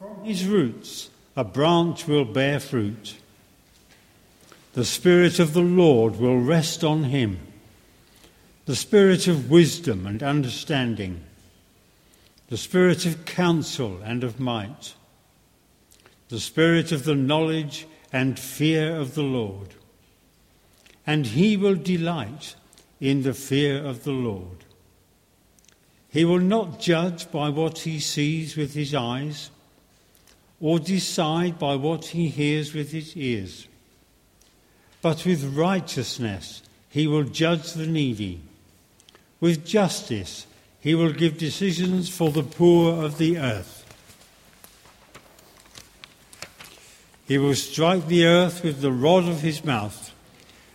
From his roots a branch will bear fruit. The Spirit of the Lord will rest on him the Spirit of wisdom and understanding, the Spirit of counsel and of might, the Spirit of the knowledge and fear of the Lord. And he will delight in the fear of the Lord. He will not judge by what he sees with his eyes, or decide by what he hears with his ears. But with righteousness he will judge the needy. With justice he will give decisions for the poor of the earth. He will strike the earth with the rod of his mouth,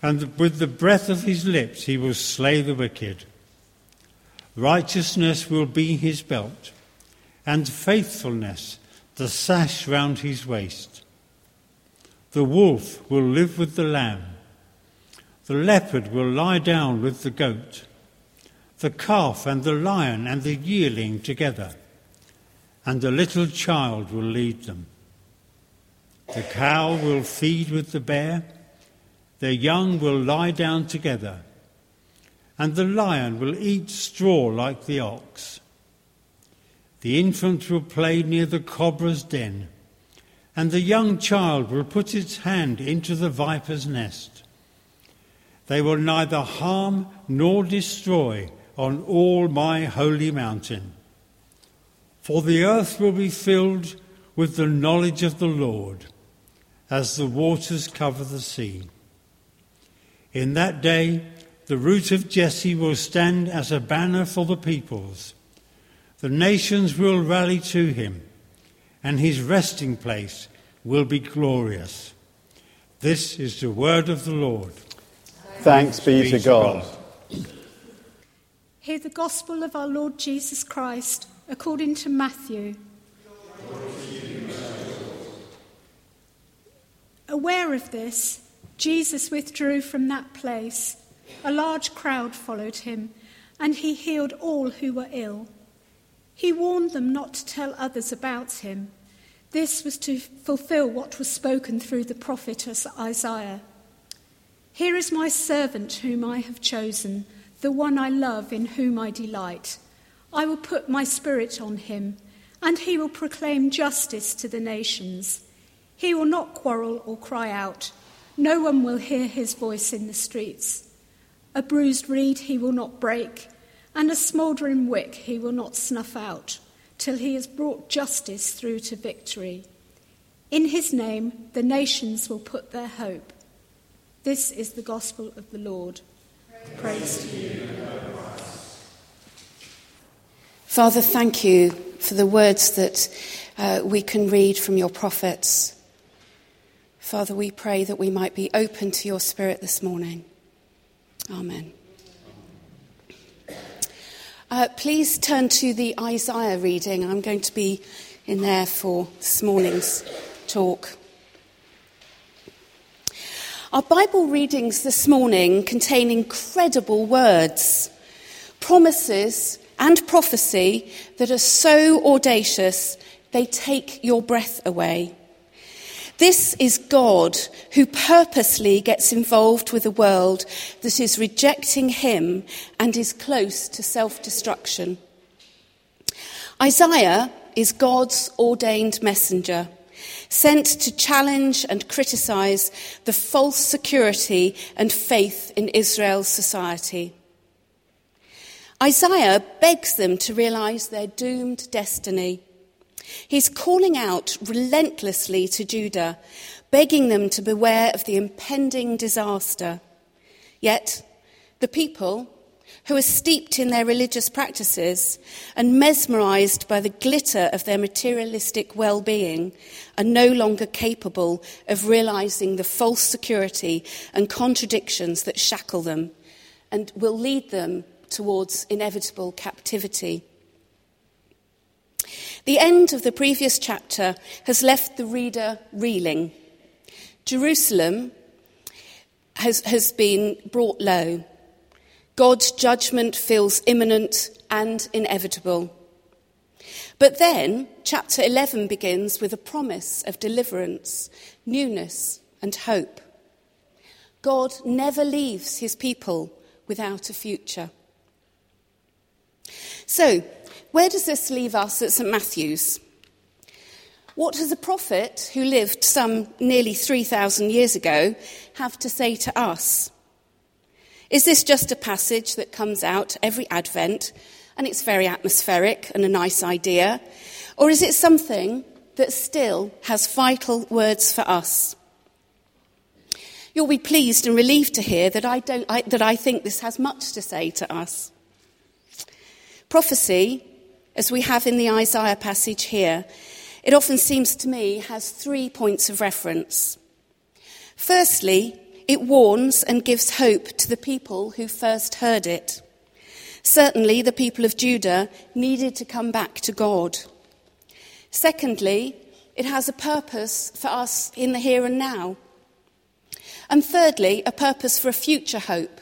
and with the breath of his lips he will slay the wicked. Righteousness will be his belt, and faithfulness the sash round his waist. The wolf will live with the lamb. The leopard will lie down with the goat. The calf and the lion and the yearling together. And a little child will lead them. The cow will feed with the bear. Their young will lie down together and the lion will eat straw like the ox. The infant will play near the cobra's den, and the young child will put its hand into the viper's nest. They will neither harm nor destroy on all my holy mountain. For the earth will be filled with the knowledge of the Lord, as the waters cover the sea. In that day, the root of Jesse will stand as a banner for the peoples. The nations will rally to him, and his resting place will be glorious. This is the word of the Lord. Thanks be to God. Hear the gospel of our Lord Jesus Christ according to Matthew. Aware of this, Jesus withdrew from that place a large crowd followed him, and he healed all who were ill. He warned them not to tell others about him. This was to fulfill what was spoken through the prophet Isaiah. Here is my servant whom I have chosen, the one I love, in whom I delight. I will put my spirit on him, and he will proclaim justice to the nations. He will not quarrel or cry out. No one will hear his voice in the streets. A bruised reed he will not break, and a smouldering wick he will not snuff out, till he has brought justice through to victory. In his name, the nations will put their hope. This is the gospel of the Lord. Praise, Praise to you. Father, thank you for the words that uh, we can read from your prophets. Father, we pray that we might be open to your spirit this morning. Amen. Uh, please turn to the Isaiah reading. I'm going to be in there for this morning's talk. Our Bible readings this morning contain incredible words, promises, and prophecy that are so audacious they take your breath away. This is God who purposely gets involved with a world that is rejecting him and is close to self destruction. Isaiah is God's ordained messenger, sent to challenge and criticize the false security and faith in Israel's society. Isaiah begs them to realize their doomed destiny He's calling out relentlessly to Judah, begging them to beware of the impending disaster. Yet, the people, who are steeped in their religious practices and mesmerized by the glitter of their materialistic well being, are no longer capable of realizing the false security and contradictions that shackle them and will lead them towards inevitable captivity. The end of the previous chapter has left the reader reeling. Jerusalem has, has been brought low. God's judgment feels imminent and inevitable. But then, chapter 11 begins with a promise of deliverance, newness, and hope. God never leaves his people without a future. So, where does this leave us at St Matthew's? What does a prophet who lived some nearly 3,000 years ago have to say to us? Is this just a passage that comes out every Advent and it's very atmospheric and a nice idea? Or is it something that still has vital words for us? You'll be pleased and relieved to hear that I, don't, I, that I think this has much to say to us. Prophecy, as we have in the Isaiah passage here, it often seems to me has three points of reference. Firstly, it warns and gives hope to the people who first heard it. Certainly, the people of Judah needed to come back to God. Secondly, it has a purpose for us in the here and now. And thirdly, a purpose for a future hope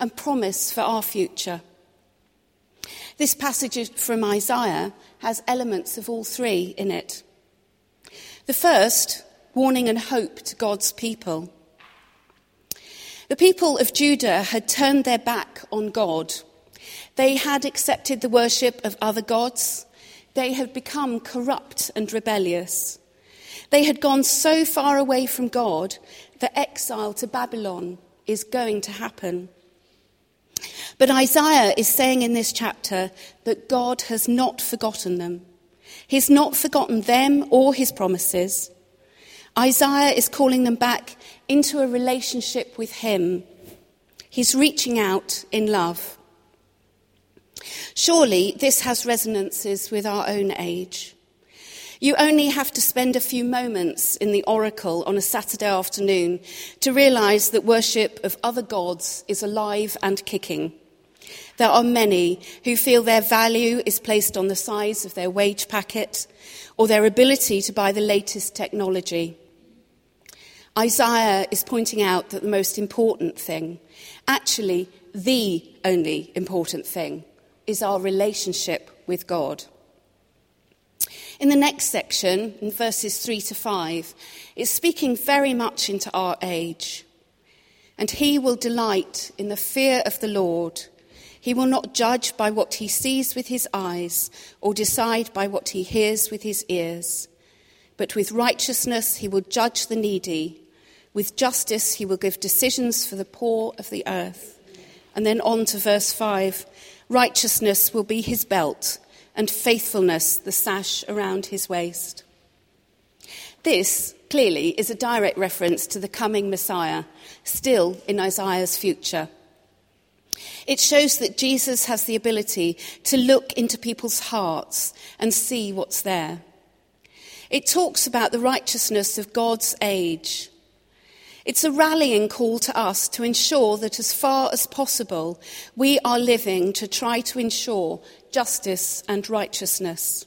and promise for our future. This passage from Isaiah has elements of all three in it. The first, warning and hope to God's people. The people of Judah had turned their back on God. They had accepted the worship of other gods. They had become corrupt and rebellious. They had gone so far away from God that exile to Babylon is going to happen. But Isaiah is saying in this chapter that God has not forgotten them. He's not forgotten them or his promises. Isaiah is calling them back into a relationship with him. He's reaching out in love. Surely this has resonances with our own age. You only have to spend a few moments in the Oracle on a Saturday afternoon to realize that worship of other gods is alive and kicking. There are many who feel their value is placed on the size of their wage packet or their ability to buy the latest technology. Isaiah is pointing out that the most important thing, actually the only important thing, is our relationship with God. In the next section, in verses 3 to 5, it's speaking very much into our age. And he will delight in the fear of the Lord. He will not judge by what he sees with his eyes or decide by what he hears with his ears. But with righteousness he will judge the needy. With justice he will give decisions for the poor of the earth. And then on to verse 5 righteousness will be his belt, and faithfulness the sash around his waist. This clearly is a direct reference to the coming Messiah, still in Isaiah's future. It shows that Jesus has the ability to look into people's hearts and see what's there. It talks about the righteousness of God's age. It's a rallying call to us to ensure that as far as possible we are living to try to ensure justice and righteousness.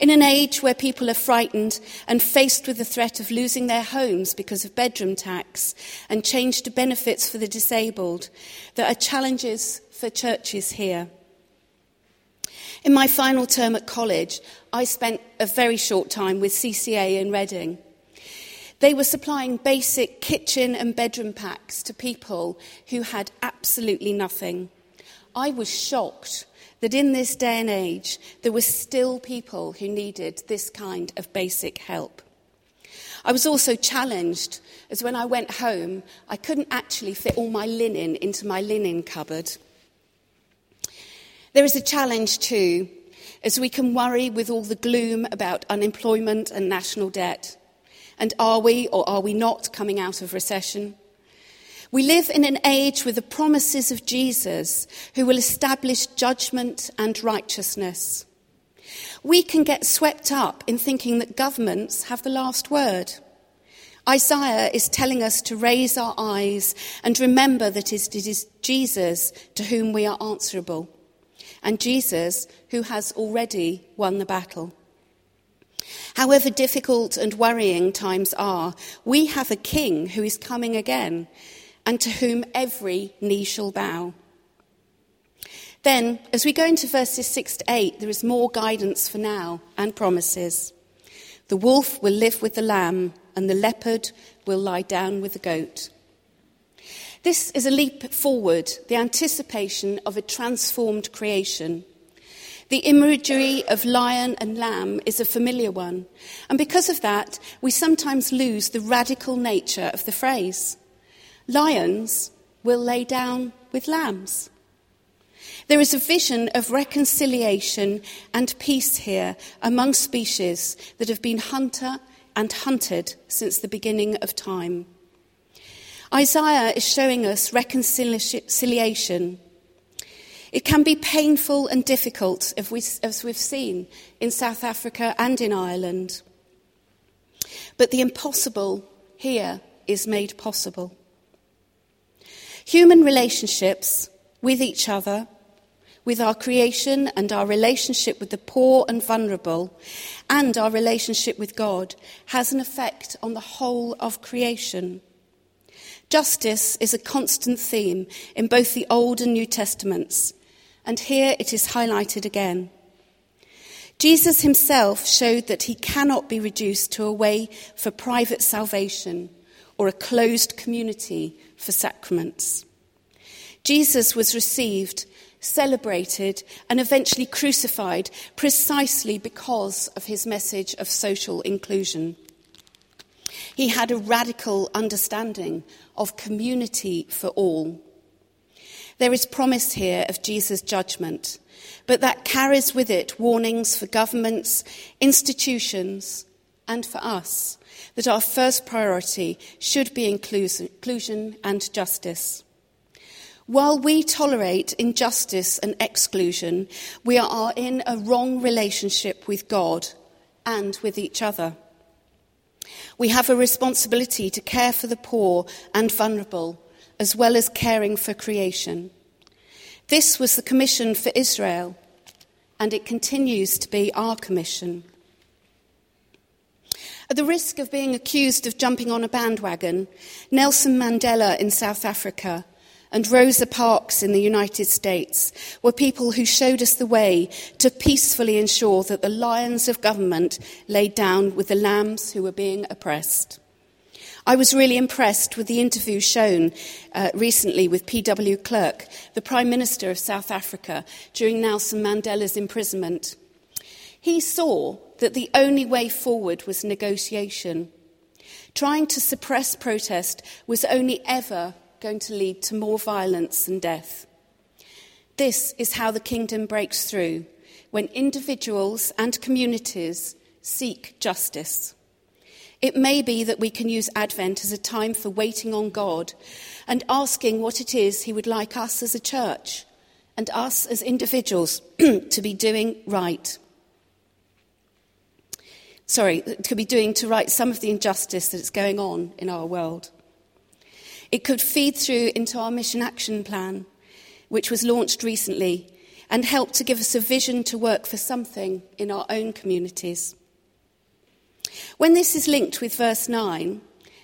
In an age where people are frightened and faced with the threat of losing their homes because of bedroom tax and change to benefits for the disabled, there are challenges for churches here. In my final term at college, I spent a very short time with CCA in Reading. They were supplying basic kitchen and bedroom packs to people who had absolutely nothing. I was shocked that in this day and age, there were still people who needed this kind of basic help. I was also challenged as when I went home, I couldn't actually fit all my linen into my linen cupboard. There is a challenge too, as we can worry with all the gloom about unemployment and national debt. And are we or are we not coming out of recession? We live in an age with the promises of Jesus who will establish judgment and righteousness. We can get swept up in thinking that governments have the last word. Isaiah is telling us to raise our eyes and remember that it is Jesus to whom we are answerable, and Jesus who has already won the battle. However difficult and worrying times are, we have a king who is coming again and to whom every knee shall bow. Then, as we go into verses 6 to 8, there is more guidance for now and promises. The wolf will live with the lamb, and the leopard will lie down with the goat. This is a leap forward, the anticipation of a transformed creation. The imagery of lion and lamb is a familiar one, and because of that, we sometimes lose the radical nature of the phrase. Lions will lay down with lambs. There is a vision of reconciliation and peace here among species that have been hunter and hunted since the beginning of time. Isaiah is showing us reconciliation. It can be painful and difficult, as we've seen in South Africa and in Ireland. But the impossible here is made possible. Human relationships with each other, with our creation and our relationship with the poor and vulnerable, and our relationship with God has an effect on the whole of creation. Justice is a constant theme in both the Old and New Testaments, and here it is highlighted again. Jesus himself showed that he cannot be reduced to a way for private salvation or a closed community for sacraments. Jesus was received, celebrated, and eventually crucified precisely because of his message of social inclusion. He had a radical understanding of community for all. There is promise here of Jesus' judgment, but that carries with it warnings for governments, institutions, and for us that our first priority should be inclusion and justice. While we tolerate injustice and exclusion, we are in a wrong relationship with God and with each other. We have a responsibility to care for the poor and vulnerable, as well as caring for creation. This was the commission for Israel, and it continues to be our commission. At the risk of being accused of jumping on a bandwagon, Nelson Mandela in South Africa and Rosa Parks in the United States were people who showed us the way to peacefully ensure that the lions of government laid down with the lambs who were being oppressed. I was really impressed with the interview shown uh, recently with P.W. Clerk, the Prime Minister of South Africa, during Nelson Mandela's imprisonment. He saw that the only way forward was negotiation. Trying to suppress protest was only ever going to lead to more violence and death. This is how the kingdom breaks through when individuals and communities seek justice. It may be that we can use Advent as a time for waiting on God and asking what it is He would like us as a church and us as individuals to be doing right. Sorry, could be doing to right some of the injustice that is going on in our world. It could feed through into our mission action plan, which was launched recently, and help to give us a vision to work for something in our own communities. When this is linked with verse 9,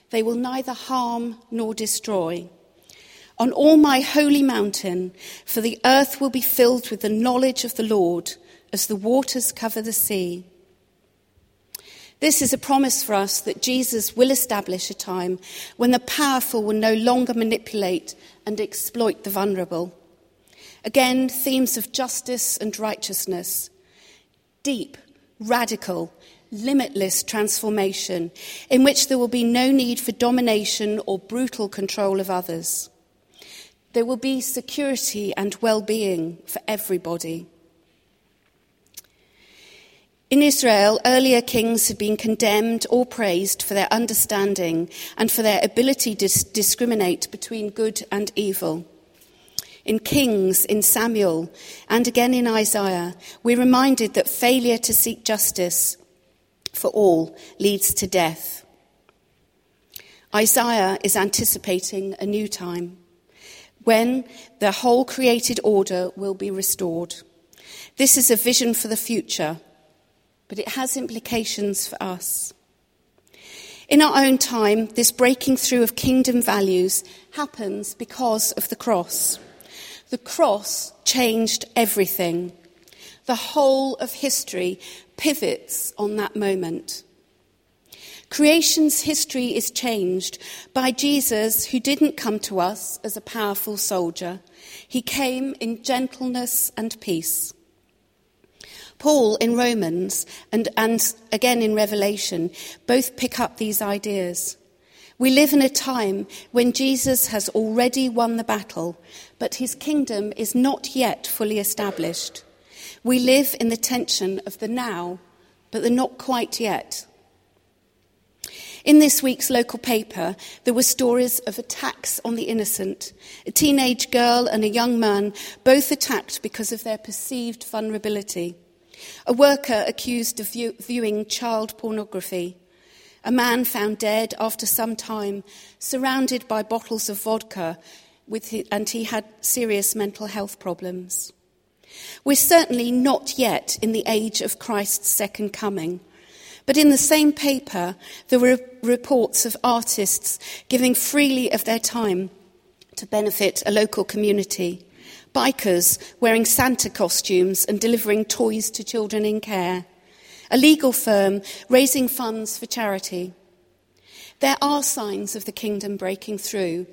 they will neither harm nor destroy. On all my holy mountain, for the earth will be filled with the knowledge of the Lord as the waters cover the sea. This is a promise for us that Jesus will establish a time when the powerful will no longer manipulate and exploit the vulnerable. Again, themes of justice and righteousness, deep, radical, limitless transformation in which there will be no need for domination or brutal control of others. There will be security and well being for everybody. In Israel, earlier kings had been condemned or praised for their understanding and for their ability to discriminate between good and evil. In Kings, in Samuel, and again in Isaiah, we're reminded that failure to seek justice for all leads to death. Isaiah is anticipating a new time when the whole created order will be restored. This is a vision for the future but it has implications for us. In our own time, this breaking through of kingdom values happens because of the cross. The cross changed everything. The whole of history pivots on that moment. Creation's history is changed by Jesus, who didn't come to us as a powerful soldier. He came in gentleness and peace. Paul in Romans and, and again in Revelation both pick up these ideas. We live in a time when Jesus has already won the battle, but his kingdom is not yet fully established. We live in the tension of the now, but the not quite yet. In this week's local paper, there were stories of attacks on the innocent. A teenage girl and a young man, both attacked because of their perceived vulnerability. A worker accused of view- viewing child pornography. A man found dead after some time, surrounded by bottles of vodka, his, and he had serious mental health problems. We're certainly not yet in the age of Christ's second coming. But in the same paper, there were reports of artists giving freely of their time to benefit a local community, bikers wearing Santa costumes and delivering toys to children in care, a legal firm raising funds for charity. There are signs of the kingdom breaking through,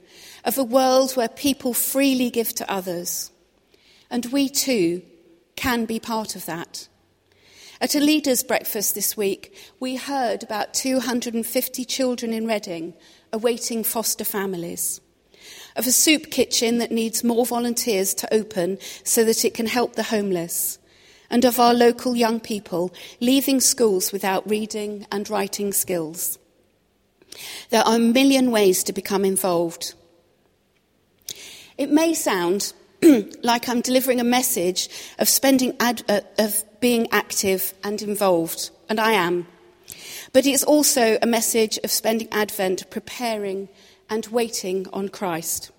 of a world where people freely give to others. And we too can be part of that. At a leaders' breakfast this week, we heard about 250 children in Reading awaiting foster families, of a soup kitchen that needs more volunteers to open so that it can help the homeless, and of our local young people leaving schools without reading and writing skills. There are a million ways to become involved. It may sound like I'm delivering a message of spending ad, uh, of being active and involved, and I am. But it's also a message of spending Advent preparing and waiting on Christ.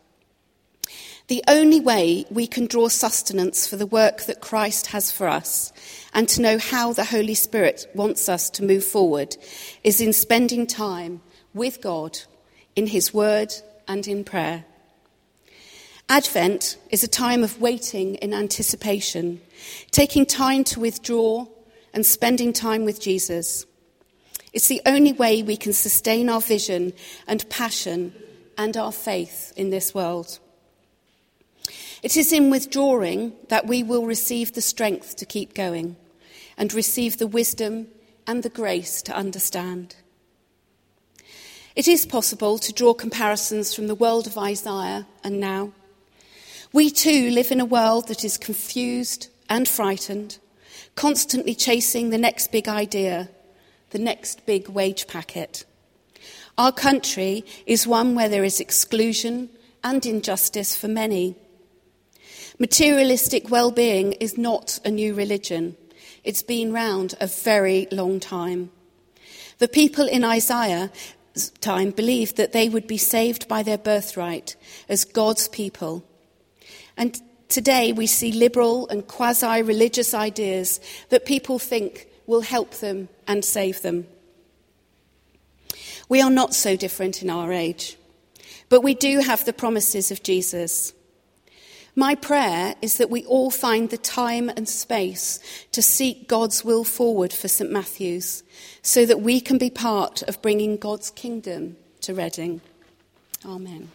The only way we can draw sustenance for the work that Christ has for us and to know how the Holy Spirit wants us to move forward is in spending time with God in His Word and in prayer. Advent is a time of waiting in anticipation, taking time to withdraw and spending time with Jesus. It's the only way we can sustain our vision and passion and our faith in this world. It is in withdrawing that we will receive the strength to keep going and receive the wisdom and the grace to understand. It is possible to draw comparisons from the world of Isaiah and now we too live in a world that is confused and frightened, constantly chasing the next big idea, the next big wage packet. Our country is one where there is exclusion and injustice for many. Materialistic well being is not a new religion, it's been round a very long time. The people in Isaiah's time believed that they would be saved by their birthright as God's people and today we see liberal and quasi religious ideas that people think will help them and save them. We are not so different in our age, but we do have the promises of Jesus. My prayer is that we all find the time and space to seek God's will forward for St. Matthew's so that we can be part of bringing God's kingdom to Reading. Amen.